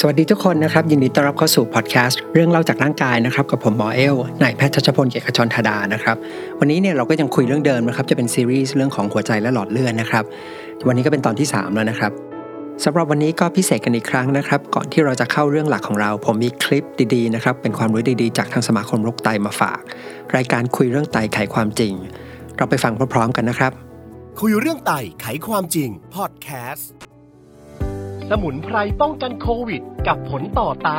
สวัสดีทุกคนนะครับ ยินดีต้อนรับเข้าสู่พอดแคสต์เรื่องเล่าจากร่างกายนะครับ กับผมหมอเอลนายแพทย์ชัชพลเกียรติชนธดานะครับวันนี้เนี่ยเราก็ยังคุยเรื่องเดิมนะครับ จะเป็นซีรีส์เรื่องของหัวใจและหลอดเลือดนะครับ วันนี้ก็เป็นตอนที่ 3 แล้วนะครับสำหรับวันนี้ก็พิเศษกันอีกครั้งนะครับ ก่อนที่เราจะเข้าเรื่องหลักของเรา ผมมีคลิปดีๆนะครับเป็นความรู้ดีๆ จากทางสมาคมโรคไตมาฝาก รายการคุยเรื่องไตไขความจริง เราไปฟังพร้อมๆกันนะครับ คุยเรื่องไตไขความจริงพอดแคสต์ สมุนไพรป้องกันโควิด กับผลต่อไต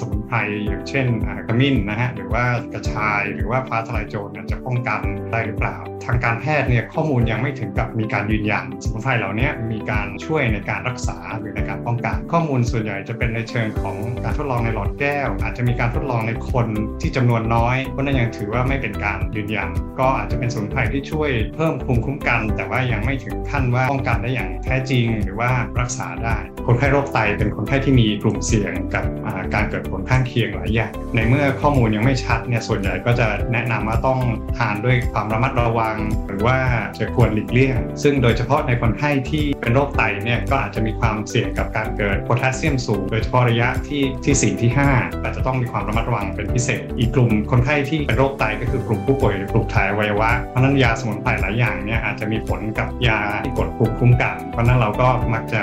สมุนไพรอย่างเช่นขมิ้นนะฮะหรือว่ากระชายหรือว่าฟ้าทลายโจรจะป้องกันได้หรือเปล่า ทางการแพทย์เนี่ยข้อมูลยังไม่ถึงกับมีการยืนยันสมุนไพรเหล่านี้มีการช่วยในการรักษาหรือในการป้องกันข้อมูลส่วนใหญ่จะเป็นในเชิงของการทดลองในหลอดแก้ว อาจจะมีการทดลองในคนที่จำนวนน้อยเพราะนั้นยังถือว่าไม่เป็นการยืนยันก็อาจจะเป็นสมุนไพรที่ช่วยเพิ่มภูมิคุ้มกัน แต่ว่ายังไม่ถึงขั้นว่าป้องกันได้อย่างแท้จริง หรือว่ารักษาได้ คนไข้โรคไตเป็นคนไข้ที่มีกลุ่มเสี่ยงกับการเกิดผลข้างเคียงหลายอย่างในเมื่อข้อมูลยังไม่ชัดเนี่ยส่วนใหญ่ก็จะแนะนำว่าต้องทานด้วยความระมัดระวังหรือว่าจะควรหลีกเลี่ยง ซึ่งโดยเฉพาะในคนไข้ที่เป็นโรคไตเนี่ยก็อาจจะมีความเสี่ยงกับการเกิดโพแทสเซียมสูง โดยเฉพาะระยะที่ที่4ที่5อาจจะต้องมีความระมัดระวังเป็นพิเศษ อีกกลุ่มคนไข้ที่เป็นโรคไตก็คือกลุ่มผู้ป่วยกลุ่มถ่ายวัยวะเพราะนั้นยาสมุนไพรหลายอย่างเนี่ยอาจจะมีผลกับยาที่กดภูมิคุ้มกัน เพราะนั้นเราก็มักจะ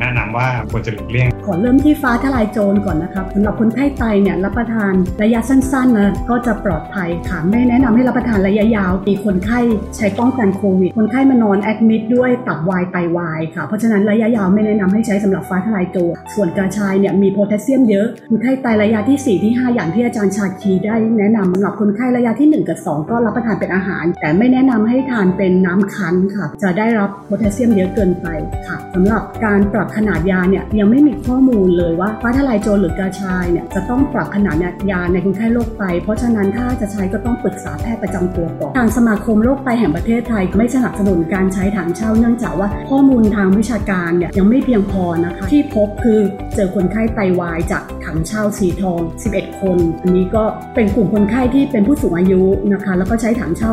แนะนำว่าควรจะหลีกเลี่ยงขอเริ่มที่ฟ้าทลายโจรก่อนนะครับสำหรับคนไข้ไตเนี่ยรับประทานระยะสั้นๆนะก็จะปลอดภัยค่ะไม่แนะนำให้รับประทานระยะยาวมีคนไข้ใช้ป้องกันโควิด คนไข้มานอนแอดมิดด้วยตับวายไตวายค่ะ เพราะฉะนั้นระยะยาวไม่แนะนำให้ใช้สำหรับฟ้าทลายโจรส่วนกระชายเนี่ยมีโพแทสเซียมเยอะ คนไข้ไตระยะที่ 4 ที่ 5 อย่างที่อาจารย์ชาคีได้แนะนำสำหรับคนไข้ระยะที่ 1 กับ 2 ก็รับประทานเป็นอาหาร แต่ไม่แนะนำให้ทานเป็นน้ำคั้นค่ะ จะได้รับโพแทสเซียมเยอะเกินไปค่ะสำหรับการปรับขนาดยาเนี่ยยังไม่มีข้อมูลเลยว่าฟ้าทลายโจรหรือกระชายเนี่ยจะต้องปรับขนาดยาในคนไข้โรคไตเพราะฉะนั้นถ้าจะใช้ก็ต้องปรึกษาแพทย์ประจำตัวก่อนทางสมาคมโรคไตแห่งประเทศไทยไม่สนับสนุนการใช้ถังเช่าเนื่องจากว่าข้อมูลทางวิชาการเนี่ยยังไม่เพียงพอนะคะที่พบคือเจอคนไข้ไตวายจากถังเช่าสีทอง 11 คน อันนี้ก็เป็นกลุ่มคนไข้ที่เป็นผู้สูงอายุนะคะ แล้วก็ใช้ถังเช่า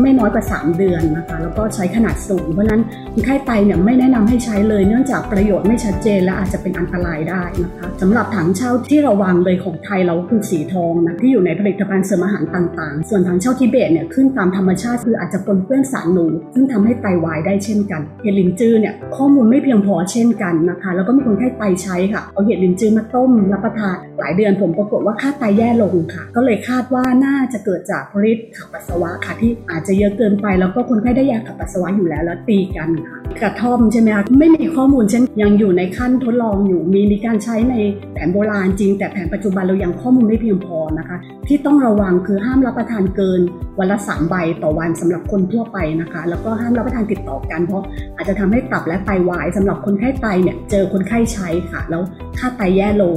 ไม่น้อยกว่า 3 เดือนนะคะ แล้วก็ใช้ขนาดสูง เพราะนั้น คนไข้ไตเนี่ยไม่แนะนำให้ใช้เลย เนื่องจากประโยชน์ไม่ชัดเจนและอาจจะเป็นอันตรายได้นะคะสำหรับถังเช่าที่ระวังเลยของไทยเราคือสีทองนะที่อยู่ในผลิตภัณฑ์เสริมอาหารต่างๆ ส่วนถังเช่าทิเบตเนี่ยขึ้นตามธรรมชาติคืออาจจะปนเปื้อนสารหนูซึ่งทำให้ไตวายได้เช่นกันเห็ดลินจือเนี่ยข้อมูลไม่เพียงพอเช่นกันนะคะ แล้วก็มีคนไข้ไตใช้ค่ะเอาเห็ดลินจือมาต้มรับประทานหลายเดือนผมปรากฏว่าค่าไตแย่ลงค่ะ ก็เลยคาดว่าน่าจะเกิดจากฤทธิ์ขับปัสสาวะค่ะที่อาจจะเยอะเกินไป แล้วก็คนไข้ได้ยาขับปัสสาวะอยู่แล้วแล้วตีกันค่ะกระท่อมใช่ไหมคะไม่มีข้อมูลเช่นยังอยู่ในขั้นทดลองอยู่มีมีการใช้ในแผนโบราณจริง แต่แผนปัจจุบันเรายังข้อมูลไม่เพียงพอนะคะ ที่ต้องระวังคือห้ามรับประทานเกิน วันละสามใบต่อวันสำหรับคนทั่วไปนะคะ แล้วก็ห้ามรับประทานติดต่อกันเพราะอาจจะทำให้ตับและไตวายสำหรับคนไข้ไตเนี่ยเจอคนไข้ใช้ค่ะ แล้วค่าไตแย่ลง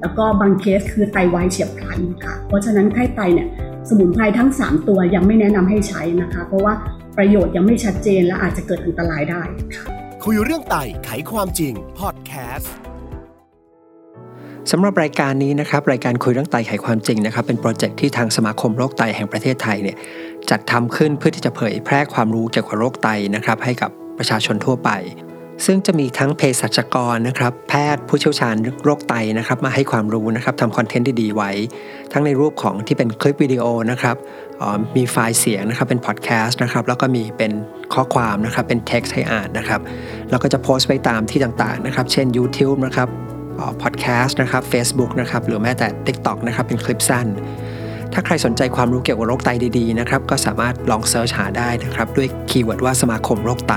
แล้วก็บางเคสคือไตวายเฉียบพลันค่ะ เพราะฉะนั้นไข้ไตเนี่ยสมุนไพรทั้ง 3 ตัวยังไม่แนะนำให้ใช้นะคะ เพราะว่า ประโยชน์ยังไม่ชัดเจนและอาจจะเกิดอันตรายได้ค่ะคุยเรื่องไตไขความจริงพอดแคสต์สำหรับรายการนี้นะครับรายการคุยเรื่องไตไขความจริงนะครับเป็นโปรเจกต์ที่ทางสมาคมโรคไตแห่งประเทศไทยเนี่ยจัดทำขึ้นเพื่อที่จะเผยแพร่ความรู้เกี่ยวกับโรคไตนะครับให้กับประชาชนทั่วไป ซึ่งจะมีทั้งเภสัชกรนะครับแพทย์ผู้เชี่ยวชาญโรคไตนะครับมาให้ความรู้นะครับทำคอนเทนต์ดีๆไว้ ทั้งในรูปของที่เป็นคลิปวิดีโอนะครับมีไฟล์เสียงนะครับเป็นพอดแคสต์นะครับแล้วก็มีเป็นข้อความนะครับเป็นเท็กซ์ให้อ่านนะครับแล้วก็จะโพสต์ไปตามที่ต่างๆนะครับเช่น YouTube นะครับพอดแคสต์นะครับ Facebook นะครับหรือแม้แต่ TikTok นะครับเป็นคลิปสั้น ถ้าใครสนใจความรู้เกี่ยวกับโรคไตดีๆนะครับก็สามารถลอง search หาได้นะครับด้วย keyword ว่าสมาคมโรคไต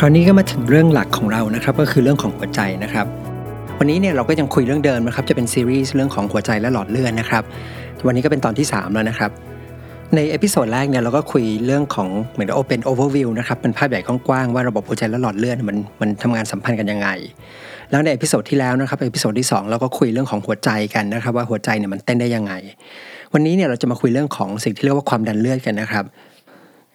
คราวนี้ก็มาถึงเรื่องหลักของเรานะครับก็คือเรื่องของหัวใจนะครับ วันนี้เนี่ยเราก็ยังคุยเรื่องเดิมนะครับจะเป็นซีรีส์เรื่องของหัวใจและหลอดเลือดนะครับวันนี้ก็เป็นตอนที่ 3 แล้วนะครับ ใน episode แรกเนี่ยเราก็คุยเรื่องของเหมือนโอเป็นโอเวอร์วิวนะครับเป็นภาพใหญ่กว้างๆว่าระบบหัวใจและหลอดเลือดมันมันทำงานสัมพันธ์กันยังไง แล้วใน episode ที่แล้วนะครับ episode ที่ 2 เราก็คุยเรื่องของหัวใจกันนะครับ ว่าหัวใจเนี่ยมันเต้นได้ยังไง วันนี้เนี่ยเราจะมาคุยเรื่องของสิ่งที่เรียกว่าความดันเลือดกันนะครับ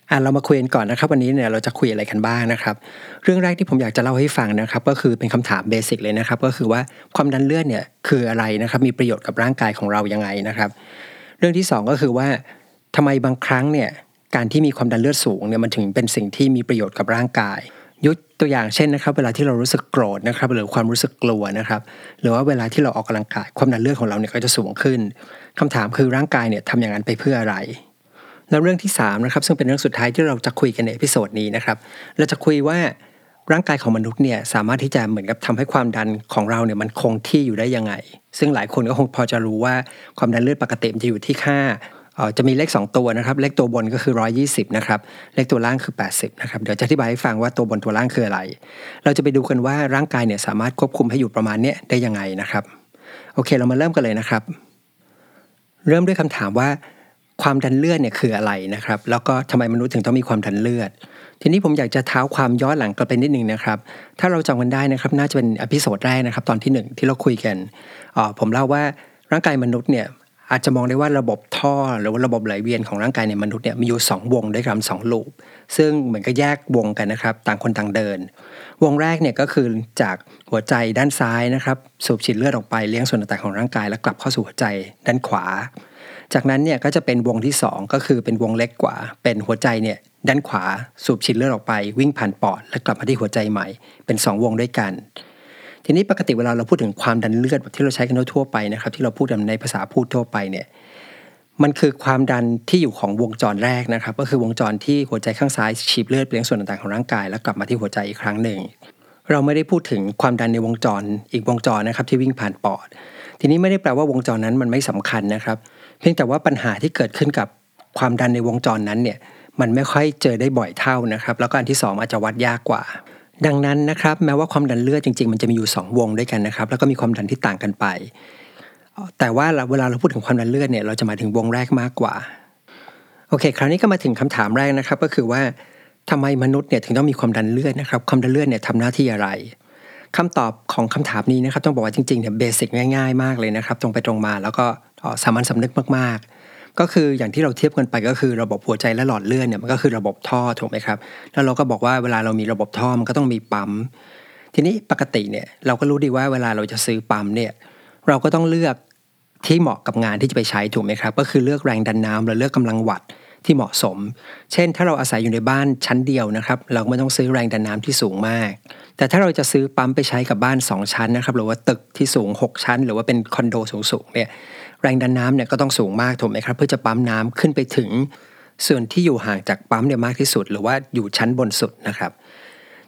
อะเรามาคุยกันก่อนนะครับ วันนี้เนี่ยเราจะคุยอะไรกันบ้างนะครับ เรื่องแรกที่ผมอยากจะเล่าให้ฟังนะครับ ก็คือเป็นคำถามเบสิกเลยนะครับ ก็คือว่าความดันเลือดเนี่ยคืออะไรนะครับ มีประโยชน์กับร่างกายของเรายังไงนะครับ เรื่องที่ 2 ก็คือว่าทำไมบางครั้งเนี่ยการที่มีความดันเลือดสูงเนี่ยมันถึงเป็นสิ่งที่มีประโยชน์กับร่างกายยกตัวอย่างเช่นนะครับเวลาที่เรารู้สึกโกรธนะครับหรือความรู้สึกกลัวนะครับ หรือว่าเวลาที่เราออกกำลังกายความดันเลือดของเราเนี่ยก็จะสูงขึ้นคำถามคือร่างกายเนี่ยทำอย่างนั้นไปเพื่ออะไร แล้วเรื่องที่3นะครับซึ่งเป็นเรื่องสุดท้ายที่เราจะคุยกันใน episode นี้นะครับเราจะคุยว่าร่างกายของมนุษย์เนี่ยสามารถที่จะเหมือนกับทำให้ความดันของเราเนี่ยมันคงที่อยู่ได้ยังไง ซึ่งหลายคนก็คงพอจะรู้ว่าความดันเลือดปกติมันจะอยู่ที่ค่าจะมีเลข 2 ตัวนะครับ เลขตัวบนก็คือ 120 นะครับ เลขตัวล่างคือ 80 นะครับ เดี๋ยวจะอธิบายให้ฟังว่าตัวบนตัวล่างคืออะไร เราจะไปดูกันว่าร่างกายเนี่ยสามารถควบคุมให้อยู่ประมาณนี้ได้ยังไงนะครับ โอเคเรามาเริ่มกันเลยนะครับ เริ่มด้วยคำถามว่า ความดันเลือดเนี่ยคืออะไรนะครับ แล้วก็ทำไมมนุษย์ถึงต้องมีความดันเลือด ทีนี้ผมอยากจะเท้าความย้อนหลังกลับไปนิดนึงนะครับ ถ้าเราจำกันได้นะครับ น่าจะเป็น episode แรกนะครับ ตอนที่ 1 ที่เราคุยกันผมเล่าว่าร่างกายมนุษย์เนี่ยอาจจะมองได้ว่าระบบท่อหรือว่าระบบไหลเวียนของร่างกายในมนุษย์เนี่ยมีอยู่ 2 วงด้วยกันสอง loop ซึ่งเหมือนกับแยกวงกันนะครับ ต่างคนต่างเดิน วงแรกเนี่ยก็คือจากหัวใจด้านซ้ายนะครับ สูบฉีดเลือดออกไปเลี้ยงส่วนต่างๆของร่างกายแล้วกลับเข้าสู่หัวใจด้านขวา จากนั้นเนี่ยก็จะเป็นวงที่ 2 ก็คือเป็นวงเล็กกว่า เป็นหัวใจเนี่ยด้านขวาสูบฉีดเลือดออกไป วิ่งผ่านปอด แล้วกลับมาที่หัวใจใหม่ เป็น 2 วงด้วยกัน ทีนี้ปกติเวลาเราพูดถึงความดันเลือดแบบที่เราใช้กันทั่วไปนะครับที่เราพูดในภาษาพูดทั่วไปเนี่ยมันคือความดันที่อยู่ของวงจรแรกนะครับ ก็คือวงจรที่หัวใจข้างซ้ายฉีดเลือดไปเลี้ยงส่วนต่างๆของร่างกาย แล้วกลับมาที่หัวใจอีกครั้งหนึ่ง เราไม่ได้พูดถึงความดันในวงจรอีกวงจรนะครับที่วิ่งผ่านปอด ทีนี้ไม่ได้แปลว่าวงจรนั้นมันไม่สำคัญนะครับ พียงแต่ว่าปัญหาที่เกิดขึ้นกับความดันในวงจรนั้นเนี่ยมันไม่ค่อยเจอได้บ่อยเท่านะครับ แล้วก็อันที่ 2 อาจจะวัดยากกว่า ดังนั้นนะครับแม้ว่าความดันเลือดจริงๆ มันจะมีอยู่ 2 วงด้วยกันนะครับ แล้วก็มีความดันที่ต่างกันไป แต่ว่าเวลาเราพูดถึงความดันเลือดเนี่ยเราจะมาถึงวงแรกมากกว่าโอเค คราวนี้ก็มาถึงคำถามแรกนะครับ ก็คือว่าทำไมมนุษย์เนี่ยถึงต้องมีความดันเลือดนะครับความดันเลือดเนี่ยทำหน้าที่อะไรคำตอบของคำถามนี้นะครับ ต้องบอกว่าจริงๆเนี่ยเบสิกง่ายๆ มากเลยนะครับ ตรงไปตรงมาแล้วก็ สามัญสำนึกมากๆ ก็คืออย่างที่เราเทียบกันไปก็คือระบบหัวใจและหลอดเลือดเนี่ยมันก็คือระบบท่อถูกไหมครับ แล้วเราก็บอกว่าเวลาเรามีระบบท่อมันก็ต้องมีปั๊ม ทีนี้ปกติเนี่ยเราก็รู้ดีว่าเวลาเราจะซื้อปั๊มเนี่ยเราก็ต้องเลือกที่เหมาะกับงานที่จะไปใช้ถูกไหมครับ ก็คือเลือกแรงดันน้ำหรือเลือกกำลังวัตตที่เหมาะสม เช่น ถ้าเราอาศัยอยู่ในบ้านชั้นเดียวนะครับ เราไม่ต้องซื้อแรงดันน้ำที่สูงมาก แต่ถ้าเราจะซื้อปั๊มไปใช้กับบ้าน 2 ชั้นนะครับ หรือว่าตึกที่สูง 6 ชั้น หรือว่าเป็นคอนโดสูงๆเนี่ย แรงดันน้ำเนี่ยก็ต้องสูงมากถูกไหมครับ เพื่อจะปั๊มน้ำขึ้นไปถึง ส่วนที่อยู่ห่างจากปั๊มเนี่ยมากที่สุด หรือว่าอยู่ชั้นบนสุดนะครับ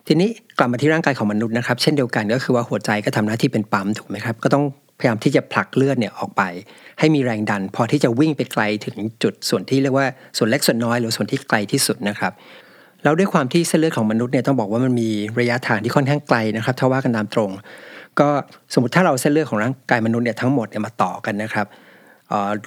ทีนี้กลับมาที่ร่างกายของมนุษย์นะครับ เช่นเดียวกันก็คือว่าหัวใจก็ทำหน้าที่เป็นปั๊มถูกไหมครับก็ต้องพยายามที่จะผลักเลือดเนี่ยออกไป ให้มีแรงดัน พอที่จะวิ่งไปไกลถึงจุดส่วนที่เรียกว่าส่วนเล็กส่วนน้อยหรือส่วนที่ไกลที่สุดนะครับแล้วด้วยความที่เส้นเลือดของมนุษย์เนี่ยต้องบอกว่ามันมีระยะทางที่ค่อนข้างไกลนะครับถ้าว่ากันตามตรง ก็สมมติถ้าเราเส้นเลือดของร่างกายมนุษย์เนี่ยทั้งหมดเนี่ยมาต่อกันนะครับ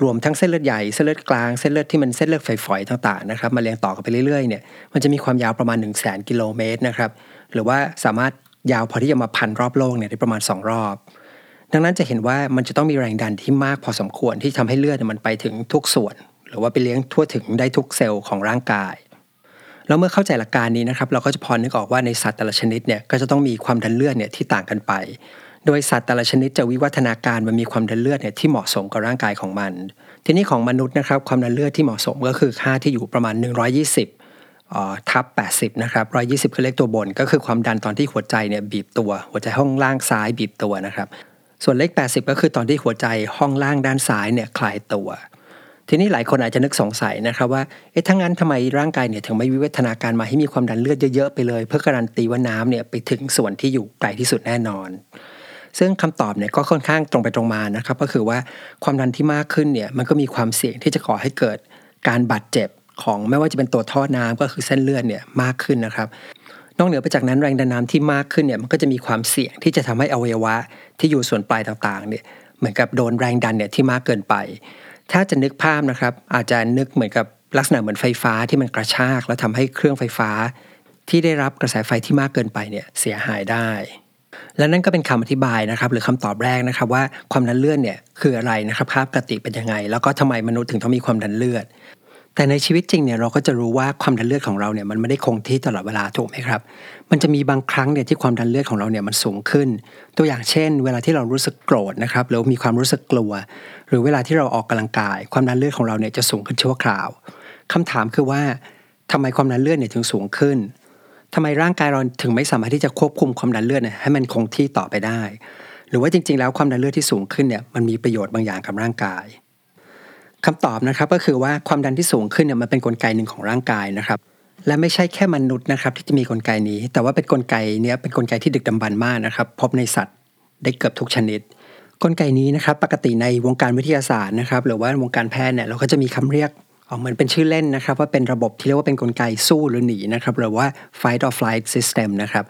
รวมทั้งเส้นเลือดใหญ่เส้นเลือดกลางเส้นเลือดที่มันเส้นเลือดฝอยๆต่างๆนะครับมาเรียงต่อกันไปเรื่อยๆเนี่ยมันจะมีความยาวประมาณ 1 0 0 0 0แกิโลเมตรนะครับหรือว่าสามารถยาวพอที่จะมาพันรอบโลกเนี่ยได้ประมาณ 2 รอบ ดังนั้นจะเห็นว่ามันจะต้องมีแรงดันที่มากพอสมควรที่ทำให้เลือดมันไปถึงทุกส่วน หรือว่าไปเลี้ยงทั่วถึงได้ทุกเซลล์ของร่างกายแล้วเมื่อเข้าใจหลักการนี้นะครับเราก็จะพอนึกออกว่าในสัตว์แต่ละชนิดเนี่ยก็จะต้องมีความดันเลือดเนี่ยที่ต่างกันไป โดยสัตว์แต่ละชนิดจะวิวัฒนาการมันมีความดันเลือดเนี่ยที่เหมาะสมกับร่างกายของมัน ทีนี้ของมนุษย์นะครับความดันเลือดที่เหมาะสมก็คือค่าที่อยู่ประมาณ 120ทับ80นะครับ120คือเลขตัวบน ก็คือความดันตอนที่หัวใจเนี่ยบีบตัว หัวใจห้องล่างซ้ายบีบตัวนะครับส่วนเลข 80 ก็คือตอนที่หัวใจห้องล่างด้านซ้ายเนี่ยคลายตัว ทีนี้หลายคนอาจจะนึกสงสัยนะครับว่าเอ๊ะทั้งนั้นทำไมร่างกายเนี่ยถึงไม่วิวัฒนาการมาให้มีความดันเลือดเยอะๆไปเลย เพื่อการันตีว่าน้ำเนี่ยไปถึงส่วนที่อยู่ไกลที่สุดแน่นอน ซึ่งคำตอบเนี่ยก็ค่อนข้างตรงไปตรงมานะครับ ก็คือว่าความดันที่มากขึ้นเนี่ยมันก็มีความเสี่ยงที่จะก่อให้เกิดการบาดเจ็บของไม่ว่าจะเป็นตัวท่อน้ำก็คือเส้นเลือดเนี่ยมากขึ้นนะครับนอกเหนือไปจากนั้นแรงดันน้ำที่มากขึ้นเนี่ยมันก็จะมีความเสี่ยงที่จะทำให้อวัยวะที่อยู่ส่วนปลายต่างๆเนี่ยเหมือนกับโดนแรงดันเนี่ยที่มากเกินไป ถ้าจะนึกภาพนะครับ อาจจะนึกเหมือนกับลักษณะเหมือนไฟฟ้าที่มันกระชาก แล้วทำให้เครื่องไฟฟ้า ที่ได้รับกระแสไฟที่มากเกินไปเนี่ยเสียหายได้ และนั่นก็เป็นคำอธิบายนะครับหรือคำตอบแรกนะครับว่าความดันเลือดเนี่ยคืออะไรนะครับภาพปกติเป็นยังไง แล้วก็ทำไมมนุษย์ถึงต้องมีความดันเลือด แต่ในชีวิตจริงเนี่ยเราก็จะรู้ว่าความดันเลือดของเราเนี่ยมันไม่ได้คงที่ตลอดเวลาถูกไหมครับ มันจะมีบางครั้งเนี่ยที่ความดันเลือดของเราเนี่ยมันสูงขึ้น ตัวอย่างเช่น เวลาที่เรารู้สึกโกรธนะครับหรือมีความรู้สึกกลัว หรือเวลาที่เราออกกำลังกาย ความดันเลือดของเราเนี่ยจะสูงขึ้นชั่วคราวคำถามคือว่าทำไมความดันเลือดเนี่ยถึงสูงขึ้น ทำไมร่างกายเราถึงไม่สามารถที่จะควบคุมความดันเลือดให้มันคงที่ต่อไปได้ หรือว่าจริง ๆ แล้วความดันเลือดที่สูงขึ้นเนี่ยมันมีประโยชน์บางอย่างกับร่างกายคำตอบนะครับก็คือว่าความดันที่สูงขึ้นเนี่ยมันเป็นนกลไกหนึ่งของร่างกายนะครับและไม่ใช่แค่มนุษย์นะครับที่จะมีกลไกนี้ แต่ว่าเป็นนกลไกเนี้ยเป็นนกลไกที่ดึกดำบรรมากนะครับ พบในสัตว์ได้เกือบทุกชนิด กลไกนี้นะครับปกติในวงการวิทยาศาสตร์นะครับหรือว่าวงการแพทย์เนี่ยเราก็จะมีคำเรียก เหมือนเป็นชื่อเล่นนะครับ ว่าเป็นระบบที่เรียกว่าเป็นนกลไกสู้หรือหนีนะครับหรือว่า fight or flight system นะครับ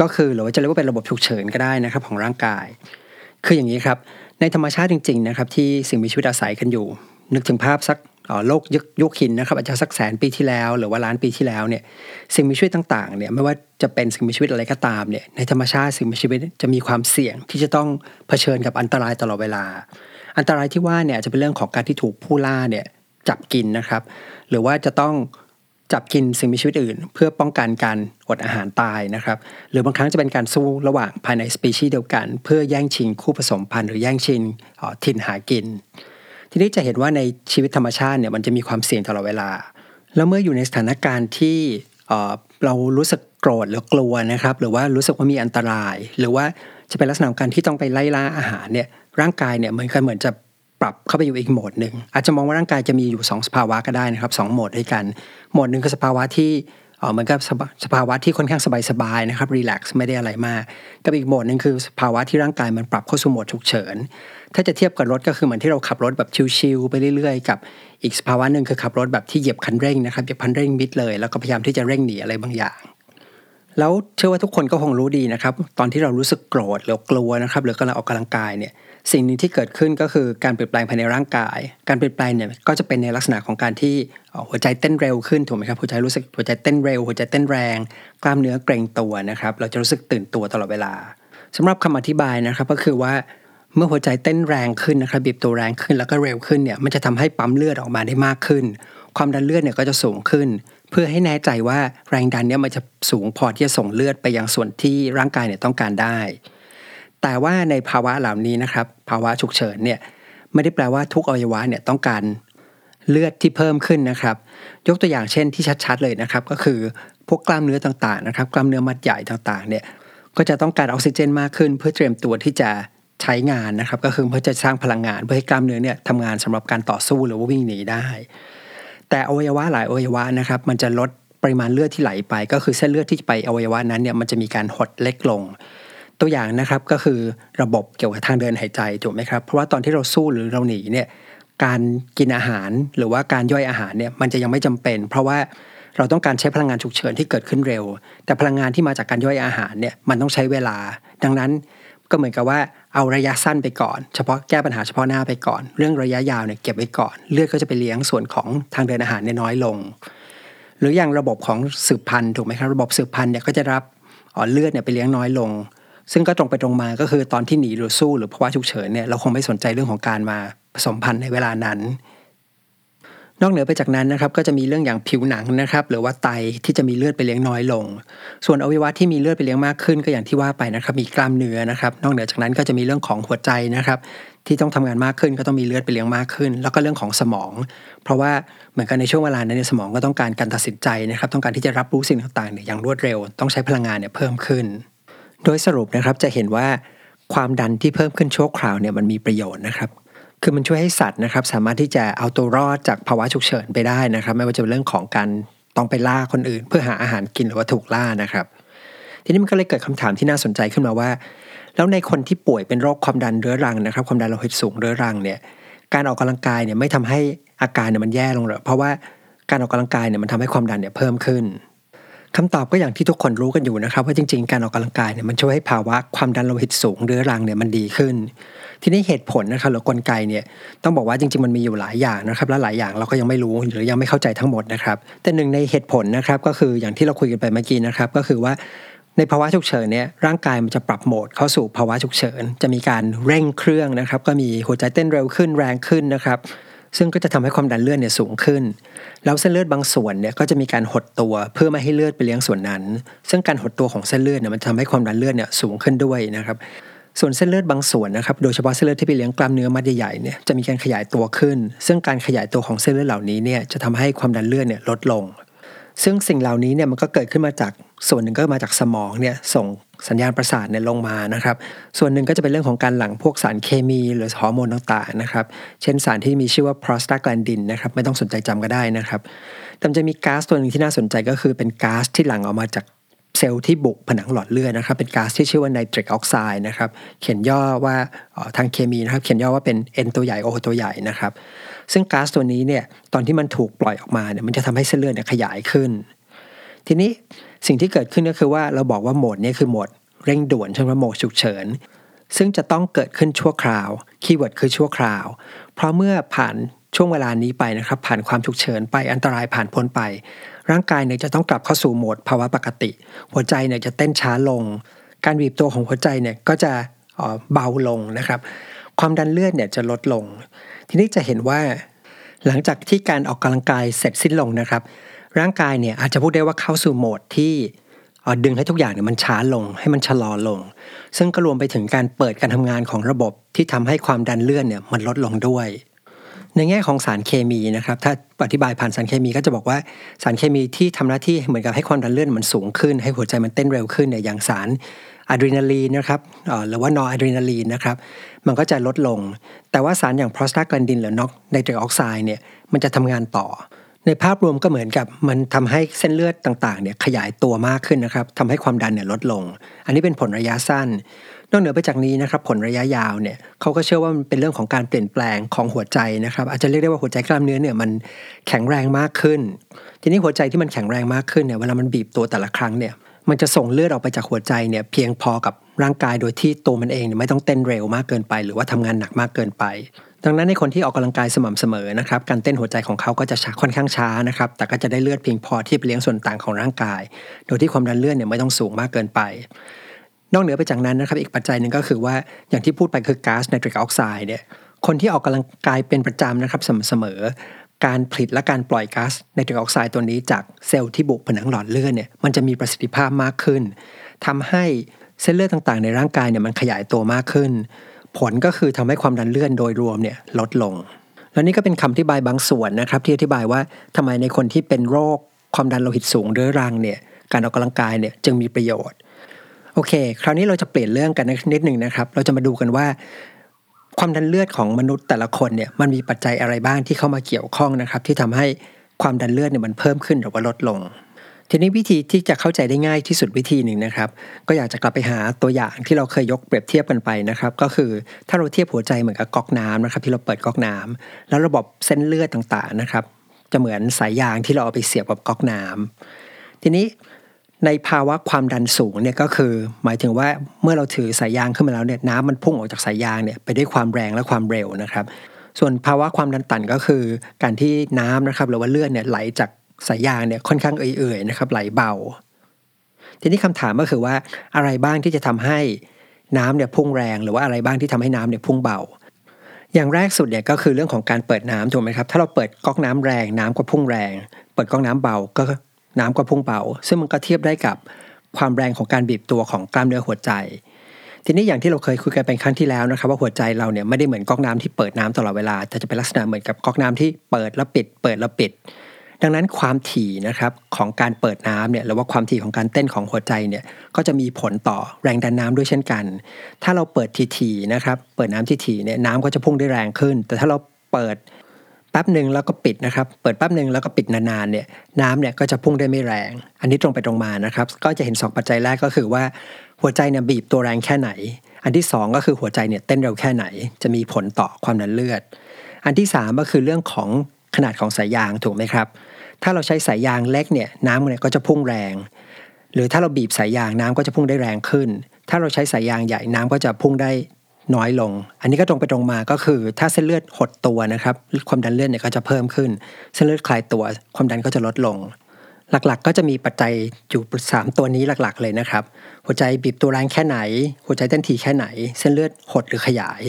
ก็คือหรือว่าจะเรียกว่าเป็นระบบฉุกเฉินก็ได้นะครับของร่างกาย คืออย่างนี้ครับ ในธรรมชาติจริงๆนะครับที่สิ่งมีชีวิตอาศัยกันอยู่ นึกถึงภาพสักโลกยุคยุคหินนะครับอาจจะสักแสนปีที่แล้ว หรือว่าล้านปีที่แล้วเนี่ยสิ่งมีชีวิตต่างๆเนี่ยไม่ว่าจะเป็นสิ่งมีชีวิตอะไรก็ตามเนี่ยในธรรมชาติสิ่งมีชีวิตจะมีความเสี่ยงที่จะต้องเผชิญกับอันตรายตลอดเวลา อันตรายที่ว่าเนี่ยจะเป็นเรื่องของการที่ถูกผู้ล่าเนี่ย จับกินนะครับ หรือว่าจะต้องจับกินสิ่งมีชีวิตอื่น เพื่อป้องกันการอดอาหารตายนะครับ หรือบางครั้งจะเป็นการสู้ระหว่างภายในสปีชีส์เดียวกัน เพื่อแย่งชิงคู่ผสมพันธุ์หรือแย่งชิงถิ่นหากิน ทีนี้จะเห็นว่าในชีวิตธรรมชาติเนี่ยมันจะมีความเสี่ยงตลอดเวลา แล้วเมื่ออยู่ในสถานการณ์ที่เรารู้สึกโกรธหรือกลัวนะครับ หรือว่ารู้สึกว่ามีอันตราย หรือว่าจะเป็นลักษณะของการที่ต้องไปไล่ล่าอาหารเนี่ยร่างกายเนี่ยเหมือนกันเหมือนจะ ปรับเข้าไปอยู่อีกโหมดหนึ่งอาจจะมองว่าร่างกายจะมีอยู่ 2 สภาวะก็ได้นะครับสโหมดด้วยกันโหมดหนึ่งคือสภาวะที่เหมือนกับสภาวะที่ค่อนข้างสบายๆนะครับรีแลกซ์ไม่ได้อะไรมากกับอีกโหมดหนึ่งคือสภาวะที่ร่างกายมันปรับเข้าสู่โหมดฉุกเฉิน ถ้าจะเทียบกับรถก็คือเหมือนที่เราขับรถแบบชิลๆไปเรื่อยๆ กับอีกสภาวะหนึ่งคือขับรถแบบที่เหยียบคันเร่งนะครับเหยียบคันเร่งมิดเลยแล้วก็พยายามที่จะเร่งหนีอะไรบางอย่าง แล้วเชื่อว่าทุกคนก็คงรู้ดีนะครับ ตอนที่เรารู้สึกโกรธหรือกลัวนะครับหรือกำลังออกกำลังกายเนี่ย สิ่งนึงที่เกิดขึ้นก็คือการเปลี่ยนแปลงภายในร่างกาย การเปลี่ยนแปลงเนี่ยก็จะเป็นในลักษณะของการที่หัวใจเต้นเร็วขึ้นถูกไหมครับหัวใจรู้สึกหัวใจเต้นเร็ว หัวใจเต้นแรง กล้ามเนื้อเกรงตัวนะครับ เราจะรู้สึกตื่นตัวตลอดเวลาสำหรับคำอธิบายนะครับก็คือว่าเมื่อหัวใจเต้นแรงขึ้นนะครับบีบตัวแรงขึ้นแล้วก็เร็วขึ้นเนี่ยมันจะทำให้ปั๊มเลือดออกมาได้มากขึ้น ความดันเลือดเนี่ยก็จะสูงขึ้น เพื่อให้แน่ใจว่าแรงดันเนี่ยมันจะสูงพอที่จะส่งเลือดไปยังส่วนที่ร่างกายเนี่ยต้องการได้ แต่ว่าในภาวะเหล่านี้นะครับ ภาวะฉุกเฉินเนี่ยไม่ได้แปลว่าทุกอวัยวะเนี่ยต้องการเลือดที่เพิ่มขึ้นนะครับ ยกตัวอย่างเช่นที่ชัดๆเลยนะครับ ก็คือพวกกล้ามเนื้อต่างๆนะครับ กล้ามเนื้อมัดใหญ่ต่างๆเนี่ยก็จะต้องการออกซิเจนมากขึ้น เพื่อเตรียมตัวที่จะใช้งานนะครับ ก็คือเพื่อจะสร้างพลังงานเพื่อให้กล้ามเนื้อเนี่ยทำงานสำหรับการต่อสู้หรือว่าวิ่งหนีได้ แต่อวัยวะหลายอวัยวะนะครับ มันจะลดปริมาณเลือดที่ไหลไป ก็คือเส้นเลือดที่ไปอวัยวะนั้นเนี่ยมันจะมีการหดเล็กลง ตัวอย่างนะครับก็คือระบบเกี่ยวกับทางเดินหายใจถูกไหมครับเพราะว่าตอนที่เราสู้หรือเราหนีเนี่ยการกินอาหารหรือว่าการย่อยอาหารเนี่ยมันจะยังไม่จำเป็น เพราะว่าเราต้องการใช้พลังงานฉุกเฉินที่เกิดขึ้นเร็ว แต่พลังงานที่มาจากการย่อยอาหารเนี่ยมันต้องใช้เวลา ดังนั้นก็เหมือนกับว่าเอาระยะสั้นไปก่อน เฉพาะแก้ปัญหาเฉพาะหน้าไปก่อน เรื่องระยะยาวเนี่ยเก็บไว้ก่อน เลือดก็จะไปเลี้ยงส่วนของทางเดินอาหารเนี่ยน้อยลง หรืออย่างระบบของสืบพันธุ์ถูกไหมครับระบบสืบพันธุ์เนี่ยก็จะรับเลือดเนี่ยไปเลี้ยงน้อยลง ซึ่งก็ตรงไปตรงมาก็คือตอนที่หนีหรือสู้หรือภาวะฉุกเฉินเนี่ยเราคงไม่สนใจเรื่องของการมาผสมพันธุ์ในเวลานั้น นอกเหนือไปจากนั้นนะครับก็จะมีเรื่องอย่างผิวหนังนะครับหรือว่าไตที่จะมีเลือดไปเลี้ยงน้อยลง ส่วนอวัยวะที่มีเลือดไปเลี้ยงมากขึ้นก็อย่างที่ว่าไปนะครับมีกล้ามเนื้อนะครับนอกเหนือจากนั้นก็จะมีเรื่องของหัวใจนะครับที่ต้องทำงานมากขึ้นก็ต้องมีเลือดไปเลี้ยงมากขึ้น แล้วก็เรื่องของสมอง เพราะว่าเหมือนกันในช่วงเวลานั้นในสมองก็ต้องการการตัดสินใจนะครับ ต้องการที่จะรับรู้สิ่งต่างๆเนี่ยอย่างรวดเร็ว ต้องใช้พลังงานเนี่ยเพิ่มขึ้น โดยสรุปนะครับจะเห็นว่าความดันที่เพิ่มขึ้นชั่วคราวเนี่ยมันมีประโยชน์นะครับ คือมันช่วยให้สัตว์นะครับ สามารถที่จะเอาตัวรอดจากภาวะฉุกเฉินไปได้นะครับ ไม่ว่าจะเป็นเรื่องของการต้องไปล่าคนอื่น เพื่อหาอาหารกินหรือว่าถูกล่านะครับ ทีนี้มันก็เลยเกิดคำถามที่น่าสนใจขึ้นมาว่า แล้วในคนที่ป่วยเป็นโรคความดันเรื้อรังนะครับ ความดันโลหิตสูงเรื้อรังเนี่ย การออกกำลังกายเนี่ยไม่ทำให้อาการเนี่ยมันแย่ลงหรอเพราะว่าการออกกำลังกายเนี่ยมันทำให้ความดันเนี่ยเพิ่มขึ้น คำตอบก็อย่างที่ทุกคนรู้กันอยู่นะครับ ว่าจริงๆ การออกกำลังกายเนี่ยมันช่วยให้ภาวะความดันโลหิตสูงเรื้อรังเนี่ยมันดีขึ้น ทีนี้เหตุผลนะครับหรือกลไกเนี่ยต้องบอกว่าจริงๆ มันมีอยู่หลายอย่างนะครับ และหลายอย่างเราก็ยังไม่รู้หรือยังไม่เข้าใจทั้งหมดนะครับ แต่หนึ่งในเหตุผลนะครับก็คืออย่างที่เราคุยกันไปเมื่อกี้นะครับ ก็คือว่าในภาวะฉุกเฉินเนี่ยร่างกายมันจะปรับโหมดเข้าสู่ภาวะฉุกเฉิน จะมีการเร่งเครื่องนะครับ ก็มีหัวใจเต้นเร็วขึ้นแรงขึ้นนะครับ ซึ่งก็จะทำให้ความดันเลือดเนี่ยสูงขึ้น แล้วเส้นเลือดบางส่วนเนี่ยก็จะมีการหดตัวเพื่อไม่ให้เลือดไปเลี้ยงส่วนนั้น ซึ่งการหดตัวของเส้นเลือดเนี่ยมันทำให้ความดันเลือดเนี่ยสูงขึ้นด้วยนะครับ ส่วนเส้นเลือดบางส่วนนะครับ โดยเฉพาะเส้นเลือดที่ไปเลี้ยงกล้ามเนื้อมัดใหญ่ๆเนี่ยจะมีการขยายตัวขึ้น ซึ่งการขยายตัวของเส้นเลือดเหล่านี้เนี่ยจะทำให้ความดันเลือดเนี่ยลดลง ซึ่งสิ่งเหล่านี้เนี่ยมันก็เกิดขึ้นมาจากส่วนหนึ่งก็มาจากสมองเนี่ยส่ง สัญญาณประสาทเนี่ยลงมานะครับ ส่วนหนึ่งก็จะเป็นเรื่องของการหลั่งพวกสารเคมีหรือฮอร์โมนต่างๆนะครับ เช่นสารที่มีชื่อว่า prostaglandin นะครับ ไม่ต้องสนใจจำก็ได้นะครับแต่จะมีก๊าซตัวหนึ่งที่น่าสนใจก็คือเป็นก๊าซที่หลั่งออกมาจากเซลล์ที่บุกผนังหลอดเลือดนะครับ เป็นก๊าซที่ชื่อว่าไนตริกออกไซด์นะครับ เขียนย่อว่าทางเคมีนะครับ เขียนย่อว่าเป็น N ตัวใหญ่ O ตัวใหญ่นะครับ ซึ่งก๊าซตัวนี้เนี่ย ตอนที่มันถูกปล่อยออกมาเนี่ย มันจะทำให้เส้นเลือดเนี่ยขยายขึ้น ทีนี้ สิ่งที่เกิดขึ้นก็คือว่าเราบอกว่าโหมดนี้คือโหมดเร่งด่วนใช่ไหมโหมดฉุกเฉิน ซึ่งจะต้องเกิดขึ้นชั่วคราว keyword คือชั่วคราว เพราะเมื่อผ่านช่วงเวลานี้ไปนะครับ ผ่านความฉุกเฉินไปอันตรายผ่านพ้นไป ร่างกายเนี่ยจะต้องกลับเข้าสู่โหมดภาวะปกติ หัวใจเนี่ยจะเต้นช้าลง การบีบตัวของหัวใจเนี่ยก็จะเบาลงนะครับ ความดันเลือดเนี่ยจะลดลง ทีนี้จะเห็นว่า หลังจากที่การออกกำลังกายเสร็จสิ้นลงนะครับ ร่างกายเนี่ยอาจจะพูดได้ว่าเข้าสู่โหมดที่ดึงให้ทุกอย่างเนี่ยมันช้าลง ให้มันชะลอลง ซึ่งก็รวมไปถึงการเปิดการทำงานของระบบที่ทำให้ความดันเลือดเนี่ยมันลดลงด้วย ในแง่ของสารเคมีนะครับ ถ้าอธิบายผ่านสารเคมีก็จะบอกว่าสารเคมีที่ทำหน้าที่เหมือนกับให้ความดันเลือดมันสูงขึ้น ให้หัวใจมันเต้นเร็วขึ้นเนี่ยอย่างสารอะดรีนาลีนนะครับหรือว่านออะดรีนาลีนนะครับ มันก็จะลดลง แต่ว่าสารอย่างโปรสตาแกลนดินหรือนอกไนตริกออกไซด์เนี่ยมันจะทำงานต่อ ในภาพรวมก็เหมือนกับมันทำให้เส้นเลือดต่างๆเนี่ยขยายตัวมากขึ้นนะครับทำให้ความดันเนี่ยลดลง อันนี้เป็นผลระยะสั้น นอกเหนือไปจากนี้นะครับผลระยะยาวเนี่ยเขาก็เชื่อว่ามันเป็นเรื่องของการเปลี่ยนแปลงของหัวใจนะครับ อาจจะเรียกได้ว่าหัวใจกล้ามเนื้อเนี่ยมันแข็งแรงมากขึ้น ทีนี้หัวใจที่มันแข็งแรงมากขึ้นเนี่ยเวลามันบีบตัวแต่ละครั้งเนี่ย มันจะส่งเลือดออกไปจากหัวใจเนี่ยเพียงพอกับร่างกายโดยที่ตัวมันเองเนี่ยไม่ต้องเต้นเร็วมากเกินไป หรือว่าทำงานหนักมากเกินไป ดังนั้นในคนที่ออกกำลังกายสม่ำเสมอนะครับการเต้นหัวใจของเขาก็จะค่อนข้างช้านะครับแต่ก็จะได้เลือดเพียงพอที่ไปเลี้ยงส่วนต่างของร่างกาย โดยที่ความดันเลือดเนี่ยไม่ต้องสูงมากเกินไป นอกเหนือไปจากนั้นนะครับอีกปัจจัยหนึ่งก็คือว่าอย่างที่พูดไปคือก๊าซไนตริกออกไซด์เนี่ยคนที่ออกกำลังกายเป็นประจำนะครับสม่ำเสมอ การผลิตและการปล่อยก๊าซไนตริกออกไซด์ตัวนี้จากเซลล์ที่บุกผนังหลอดเลือดเนี่ยมันจะมีประสิทธิภาพมากขึ้นทำให้เส้นเลือดต่างๆ ในร่างกายเนี่ยมันขยายตัวมากขึ้น ผลก็คือทำให้ความดันเลือดโดยรวมเนี่ยลดลง แล้วนี่ก็เป็นคำอธิบายบางส่วนนะครับ ที่อธิบายว่าทำไมในคนที่เป็นโรคความดันโลหิตสูงเรื้อรังเนี่ยการออกกำลังกายเนี่ยจึงมีประโยชน์โอเค คราวนี้เราจะเปลี่ยนเรื่องกันนิดหนึ่งนะครับ เราจะมาดูกันว่า ความดันเลือดของมนุษย์แต่ละคนเนี่ยมันมีปัจจัยอะไรบ้างที่เข้ามาเกี่ยวข้องนะครับ ที่ทำให้ความดันเลือดเนี่ยมันเพิ่มขึ้นหรือว่าลดลง ทีนี้วิธีที่จะเข้าใจได้ง่ายที่สุดวิธีหนึ่งนะครับ ก็อยากจะกลับไปหาตัวอย่างที่เราเคยยกเปรียบเทียบกันไปนะครับ ก็คือถ้าเราเทียบหัวใจเหมือนกับก๊อกน้ำนะครับ ที่เราเปิดก๊อกน้ำแล้วระบบเส้นเลือดต่างๆนะครับ จะเหมือนสายยางที่เราเอาไปเสียบกับก๊อกน้ำทีนี้ ในภาวะความดันสูงเนี่ยก็คือ หมายถึงว่าเมื่อเราถือสายยางขึ้นมาแล้วเนี่ยน้ำมันพุ่งออกจากสายยางเนี่ยไปด้วยความแรงและความเร็วนะครับ ส่วนภาวะความดันต่ำก็คือ การที่น้ำนะครับหรือว่าเลือดเนี่ยไหลจากสายยางเนี่ยค่อนข้างเอื่อยๆนะครับไหลเบา ทีนี้คำถามก็คือว่าอะไรบ้างที่จะทำให้น้ำเนี่ยพุ่งแรงหรือว่าอะไรบ้างที่ทำให้น้ำเนี่ยพุ่งเบา อย่างแรกสุดเนี่ยก็คือเรื่องของการเปิดน้ำถูกไหมครับถ้าเราเปิดก๊อกน้ำแรงน้ำก็พุ่งแรง เปิดก๊อกน้ำเบาก็ น้ำก็พุ่งเบาซึ่งมันก็เทียบได้กับความแรงของการบีบตัวของกล้ามเนื้อหัวใจ ทีนี้อย่างที่เราเคยคุยกันเป็นครั้งที่แล้วนะครับว่าหัวใจเราเนี่ยไม่ได้เหมือนก๊อกน้ำที่เปิดน้ำตลอดเวลาแต่จะเป็นลักษณะเหมือนกับก๊อกน้ำที่เปิดแล้วปิด เปิดแล้วปิด ดังนั้นความถี่นะครับของการเปิดน้ำเนี่ยหรือว่าความถี่ของการเต้นของหัวใจเนี่ยก็จะมีผลต่อแรงดันน้ำด้วยเช่นกัน ถ้าเราเปิดทีๆนะครับเปิดน้ำทีๆเนี่ยน้ำก็จะพุ่งได้แรงขึ้น แต่ถ้าเราเปิด แป๊บหนึ่งแล้วก็ปิดนะครับ เปิดแป๊บหนึ่งแล้วก็ปิดนานๆเนี่ยน้ำเนี่ยก็จะพุ่งได้ไม่แรง อันนี้ตรงไปตรงมานะครับ ก็จะเห็น 2 ปัจจัยแรกก็คือว่าหัวใจเนี่ยบีบตัวแรงแค่ไหน อันที่ 2 ก็คือหัวใจเนี่ยเต้นเร็วแค่ไหน จะมีผลต่อความดันเลือด อันที่ 3 ก็คือเรื่องของขนาดของสายยางถูกไหมครับ ถ้าเราใช้สายยางเล็กเนี่ยน้ำเนี่ยก็จะพุ่งแรง หรือถ้าเราบีบสายยางน้ำก็จะพุ่งได้แรงขึ้น ถ้าเราใช้สายยางใหญ่น้ำก็จะพุ่งได้ น้อยลง อันนี้ก็ตรงไปตรงมาก็คือ ถ้าเส้นเลือดหดตัวนะครับ ความดันเลือดเนี่ยก็จะเพิ่มขึ้น เส้นเลือดคลายตัว ความดันก็จะลดลง หลักๆ ก็จะมีปัจจัยอยู่สามตัวนี้หลักๆ เลยนะครับ หัวใจบีบตัวแรงแค่ไหน หัวใจเต้นทีแค่ไหน เส้นเลือดหดหรือขยาย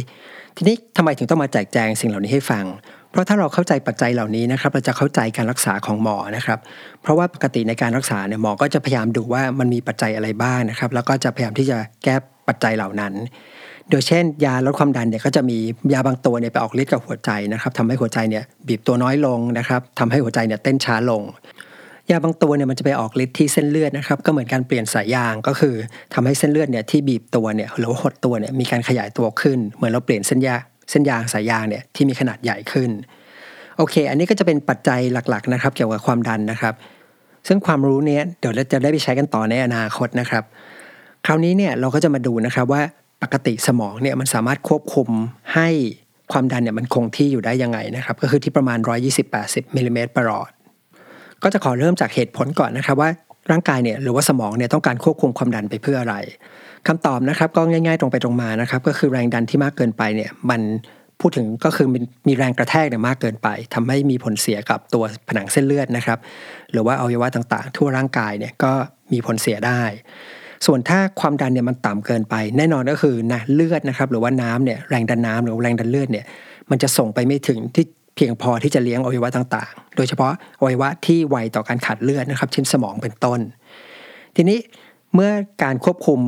ทีนี้ทำไมถึงต้องมาแจกแจงสิ่งเหล่านี้ให้ฟังเพราะถ้าเราเข้าใจปัจจัยเหล่านี้นะครับ เราจะเข้าใจการรักษาของหมอนะครับ เพราะว่าปกติในการรักษาเนี่ยหมอก็จะพยายามดูว่ามันมีปัจจัยอะไรบ้างนะครับ แล้วก็จะพยายามที่จะแก้ปัจจัยเหล่านั้น โดยเช่น ยาลดความดันเนี่ยก็จะมียาบางตัวเนี่ยไปออกฤทธิ์กับหัวใจนะครับทำให้หัวใจเนี่ยบีบตัวน้อยลงนะครับทำให้หัวใจเนี่ยเต้นช้าลง ยาบางตัวเนี่ยมันจะไปออกฤทธิ์ที่เส้นเลือดนะครับก็เหมือนการเปลี่ยนสายยางก็คือทำให้เส้นเลือดเนี่ยที่บีบตัวเนี่ยหรือว่าหดตัวเนี่ยมีการขยายตัวขึ้น เหมือนเราเปลี่ยนเส้นยาเส้นยางสายยางเนี่ยที่มีขนาดใหญ่ขึ้นโอเค อันนี้ก็จะเป็นปัจจัยหลักๆนะครับ เกี่ยวกับความดันนะครับ ซึ่งความรู้เนี้ยเดี๋ยวเราจะได้ไปใช้กันต่อในอนาคตนะครับ คราวนี้เนี่ยเราก็จะมาดูนะครับว่า ปกติสมองเนี่ยมันสามารถควบคุมให้ความดันเนี่ยมันคงที่อยู่ได้ยังไงนะครับ ก็คือที่ประมาณ 120-80มิลลิเมตรประหลอด ก็จะขอเริ่มจากเหตุผลก่อนนะครับว่าร่างกายเนี่ยหรือว่าสมองเนี่ยต้องการควบคุมความดันไปเพื่ออะไรคำตอบนะครับก็ง่ายๆตรงไปตรงมานะครับ ก็คือแรงดันที่มากเกินไปเนี่ยมันพูดถึงก็คือมีแรงกระแทกเนี่ยมากเกินไปทำให้มีผลเสียกับตัวผนังเส้นเลือดนะครับ หรือว่าอวัยวะต่างๆ ทั่วร่างกายเนี่ยก็มีผลเสียได้ ส่วนถ้าความดันเนี่ยมันต่ำเกินไป แน่นอนก็คือนะเลือดนะครับหรือว่าน้ำเนี่ยแรงดันน้ำหรือแรงดันเลือดเนี่ยมันจะส่งไปไม่ถึงที่เพียงพอที่จะเลี้ยงอวัยวะต่างๆ โดยเฉพาะอวัยวะที่ไวต่อการขาดเลือดนะครับ เช่นสมองเป็นต้น ทีนี้เมื่อการควบคุม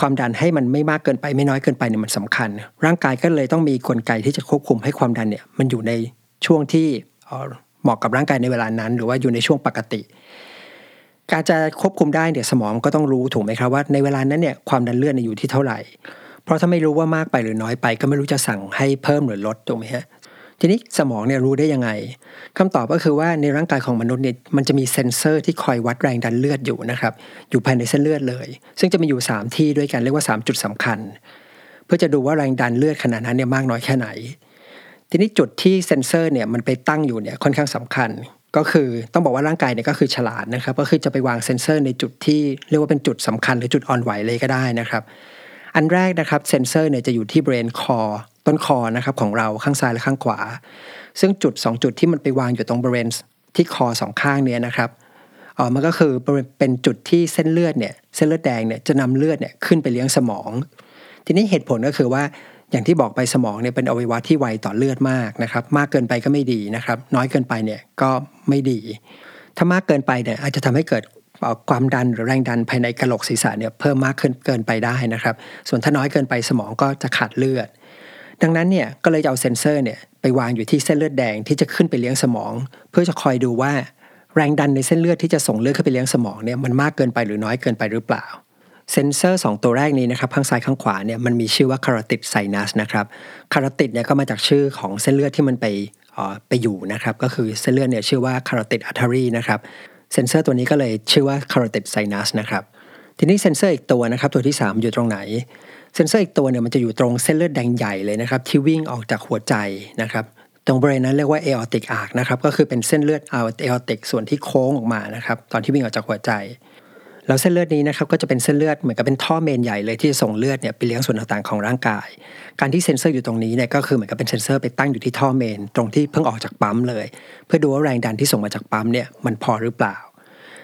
ความดันให้มันไม่มากเกินไปไม่น้อยเกินไปเนี่ยมันสำคัญ ร่างกายก็เลยต้องมีกลไกที่จะควบคุมให้ความดันเนี่ยมันอยู่ในช่วงที่เหมาะกับร่างกายในเวลานั้น หรือว่าอยู่ในช่วงปกติ การจะควบคุมได้เนี่ยสมองก็ต้องรู้ถูกไหมครับว่าในเวลานั้นเนี่ยความดันเลือดอยู่ที่เท่าไหร่ เพราะถ้าไม่รู้ว่ามากไปหรือน้อยไป ก็ไม่รู้จะสั่งให้เพิ่มหรือลดถูกไหมฮะทีนี้สมองเนี่ยรู้ได้ยังไงคำตอบก็คือว่าในร่างกายของมนุษย์เนี่ยมันจะมีเซ็นเซอร์ที่คอยวัดแรงดันเลือดอยู่นะครับอยู่ภายในเส้นเลือดเลย ซึ่งจะมีอยู่ 3 ที่ด้วยกันเรียกว่า 3 จุดสำคัญ เพื่อจะดูว่าแรงดันเลือดขณะนั้นเนี่ยมากน้อยแค่ไหน ทีนี้จุดที่เซ็นเซอร์เนี่ยมันไปตั้งอยู่เนี่ยค่อนข้างสำคัญ ก็คือต้องบอกว่าร่างกายเนี่ยก็คือฉลาดนะครับก็คือจะไปวางเซ็นเซอร์ในจุดที่เรียกว่าเป็นจุดสำคัญหรือจุดอ่อนไหวเลยก็ได้นะครับ อันแรกนะครับเซ็นเซอร์เนี่ยจะอยู่ที่เบรนคอต้นคอนะครับของเราข้างซ้ายและข้างขวา ซึ่งจุด 2 จุดที่มันไปวางอยู่ตรงบริเวณที่คอสองข้างเนี้ยนะครับอ๋อมันก็คือเป็นจุดที่เส้นเลือดเนี่ยเส้นเลือดแดงเนี่ยจะนำเลือดเนี่ยขึ้นไปเลี้ยงสมอง ทีนี้เหตุผลก็คือว่า อย่างที่บอกไปสมองเนี่ยเป็นอวัยวะที่ไวต่อเลือดมากนะครับ มากเกินไปก็ไม่ดีนะครับ น้อยเกินไปเนี่ยก็ไม่ดี ถ้ามากเกินไปเนี่ยอาจจะทำให้เกิดความดันหรือแรงดันภายในกระโหลกศีรษะเนี่ยเพิ่มมากขึ้นเกินไปได้นะครับ ส่วนถ้าน้อยเกินไปสมองก็จะขาดเลือด ดังนั้นเนี่ยก็เลยจะเอาเซนเซอร์เนี่ยไปวางอยู่ที่เส้นเลือดแดงที่จะขึ้นไปเลี้ยงสมอง เพื่อจะคอยดูว่าแรงดันในเส้นเลือดที่จะส่งเลือดขึ้นไปเลี้ยงสมองเนี่ยมันมากเกินไปหรือน้อยเกินไปหรือเปล่า เซนเซอร์ 2 ตัวแรกนี้นะครับข้างซ้ายข้างขวาเนี่ยมันมีชื่อว่า carotid sinus นะครับcarotid เนี่ยก็มาจากชื่อของเส้นเลือดที่มันไปไปอยู่นะครับก็คือเส้นเลือดเนี่ยชื่อว่า carotid artery นะครับเซนเซอร์ตัวนี้ก็เลยชื่อว่า carotid sinus นะครับทีนี้เซนเซอร์อีกตัวนะครับตัวที่ 3 อยู่ตรงไหนเซนเซอร์อีกตัวเนี่ยมันจะอยู่ตรงเส้นเลือดแดงใหญ่เลยนะครับที่วิ่งออกจากหัวใจนะครับตรงบริเวณนั้นเรียกว่า aortic arch นะครับก็คือเป็นเส้นเลือด aortic ส่วนที่โค้งออกมานะครับตอนที่วิ่งออกจากหัวใจ แล้วเส้นเลือดนี้นะครับก็จะเป็นเส้นเลือดเหมือนกับเป็นท่อเมนใหญ่เลยที่จะส่งเลือดเนี่ยไปเลี้ยงส่วนต่างๆของร่างกาย การที่เซ็นเซอร์อยู่ตรงนี้เนี่ยก็คือเหมือนกับเป็นเซ็นเซอร์ไปตั้งอยู่ที่ท่อเมน ตรงที่เพิ่งออกจากปั๊มเลย เพื่อดูว่าแรงดันที่ส่งมาจากปั๊มเนี่ยมันพอหรือเปล่า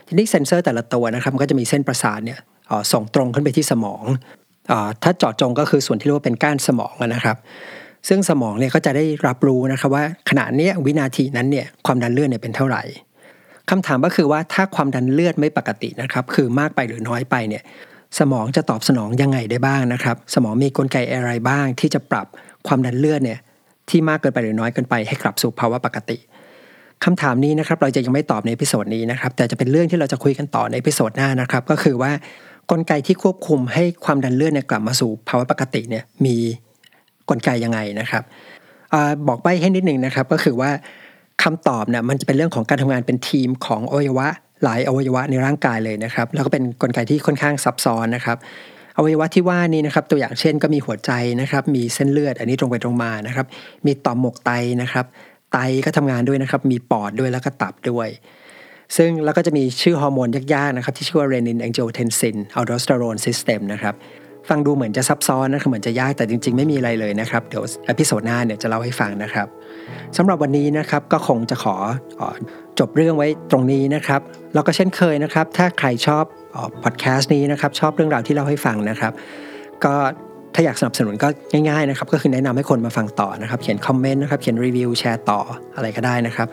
ทีนี้เซ็นเซอร์แต่ละตัวนะครับก็จะมีเส้นประสาทเนี่ยส่งตรงขึ้นไปที่สมองถ้าเจาะจงก็คือส่วนที่เรียกว่าเป็นก้านสมองนะครับ ซึ่งสมองเนี่ยก็จะได้รับรู้นะครับว่าขณะนี้วินาทีนั้นเนี่ยความดันเลือดเนี่ยเป็นเท่าไหร่ คำถามก็คือว่าถ้าความดันเลือดไม่ปกตินะครับ คือมากไปหรือน้อยไปเนี่ย สมองจะตอบสนองยังไงได้บ้างนะครับ สมองมีกลไกอะไรบ้าง ที่จะปรับความดันเลือดเนี่ยที่มากเกินไปหรือน้อยเกินไปให้กลับสู่ภาวะปกติคำถามนี้นะครับเราจะยังไม่ตอบใน episode นี้นะครับ แต่จะเป็นเรื่องที่เราจะคุยกันต่อใน episode หน้านะครับ ก็คือว่ากลไกที่ควบคุมให้ความดันเลือดเนี่ยกลับมาสู่ภาวะปกติเนี่ยมีกลไกยังไงนะครับบอกใบ้ให้นิดหนึ่งนะครับก็คือว่า คำตอบเนี่ยมันจะเป็นเรื่องของการทำงานเป็นทีมของอวัยวะหลายอวัยวะในร่างกายเลยนะครับ แล้วก็เป็นกลไกที่ค่อนข้างซับซ้อนนะครับอวัยวะที่ว่านี้นะครับตัวอย่างเช่นก็มีหัวใจนะครับ มีเส้นเลือด อันนี้ตรงไปตรงมานะครับ มีต่อมหมกไตนะครับ ไตก็ทำงานด้วยนะครับ มีปอดด้วยแล้วก็ตับด้วย ซึ่งแล้วก็จะมีชื่อฮอร์โมนยากๆนะครับที่ชื่อว่า renin angiotensin aldosterone system นะครับ ฟังดูเหมือนจะซับซ้อนนะครับเหมือนจะยากแต่จริง ๆ ไม่มีอะไรเลยนะครับ เดี๋ยว episode หน้าเนี่ยจะเล่าให้ฟังนะครับสำหรับวันนี้นะครับก็คงจะขอจบเรื่องไว้ตรงนี้นะครับแล้วก็เช่นเคยนะครับ ถ้าใครชอบพอดแคสต์นี้นะครับ ชอบเรื่องราวที่เล่าให้ฟังนะครับ ก็ถ้าอยากสนับสนุนก็ง่ายๆนะครับ ก็คือแนะนำให้คนมาฟังต่อนะครับ เขียนคอมเมนต์นะครับ เขียนรีวิวแชร์ต่ออะไรก็ได้นะครับ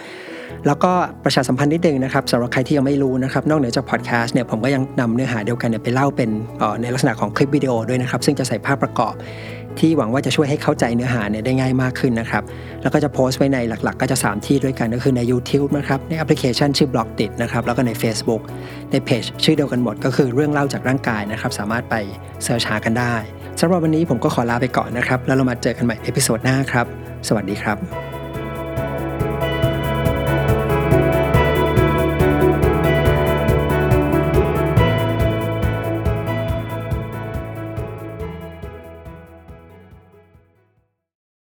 แล้วก็ประชาสัมพันธ์นิดนึงนะครับสำหรับใครที่ยังไม่รู้นะครับนอกเหนือจากพอดแคสต์เนี่ยผมก็ยังนำเนื้อหาเดียวกันเนี่ยไปเล่าเป็นในลักษณะของคลิปวิดีโอด้วยนะครับซึ่งจะใส่ภาพประกอบ ที่หวังว่าจะช่วยให้เข้าใจเนื้อหาเนี่ยได้ง่ายมากขึ้นนะครับแล้วก็จะโพสต์ไว้ในหลักๆ ก็จะ 3 ที่ด้วยกันก็คือใน YouTube นะครับในแอปพลิเคชันชื่อ Blockdit นะครับแล้วก็ใน Facebook ในเพจชื่อเดียวกันหมด ก็คือเรื่องเล่าจากร่างกายนะครับสามารถไป search หากันได้สำหรับวันนี้ผมก็ขอลาไปก่อนนะครับแล้วเรามาเจอกันใหม่ episode หน้าครับสวัสดีครับ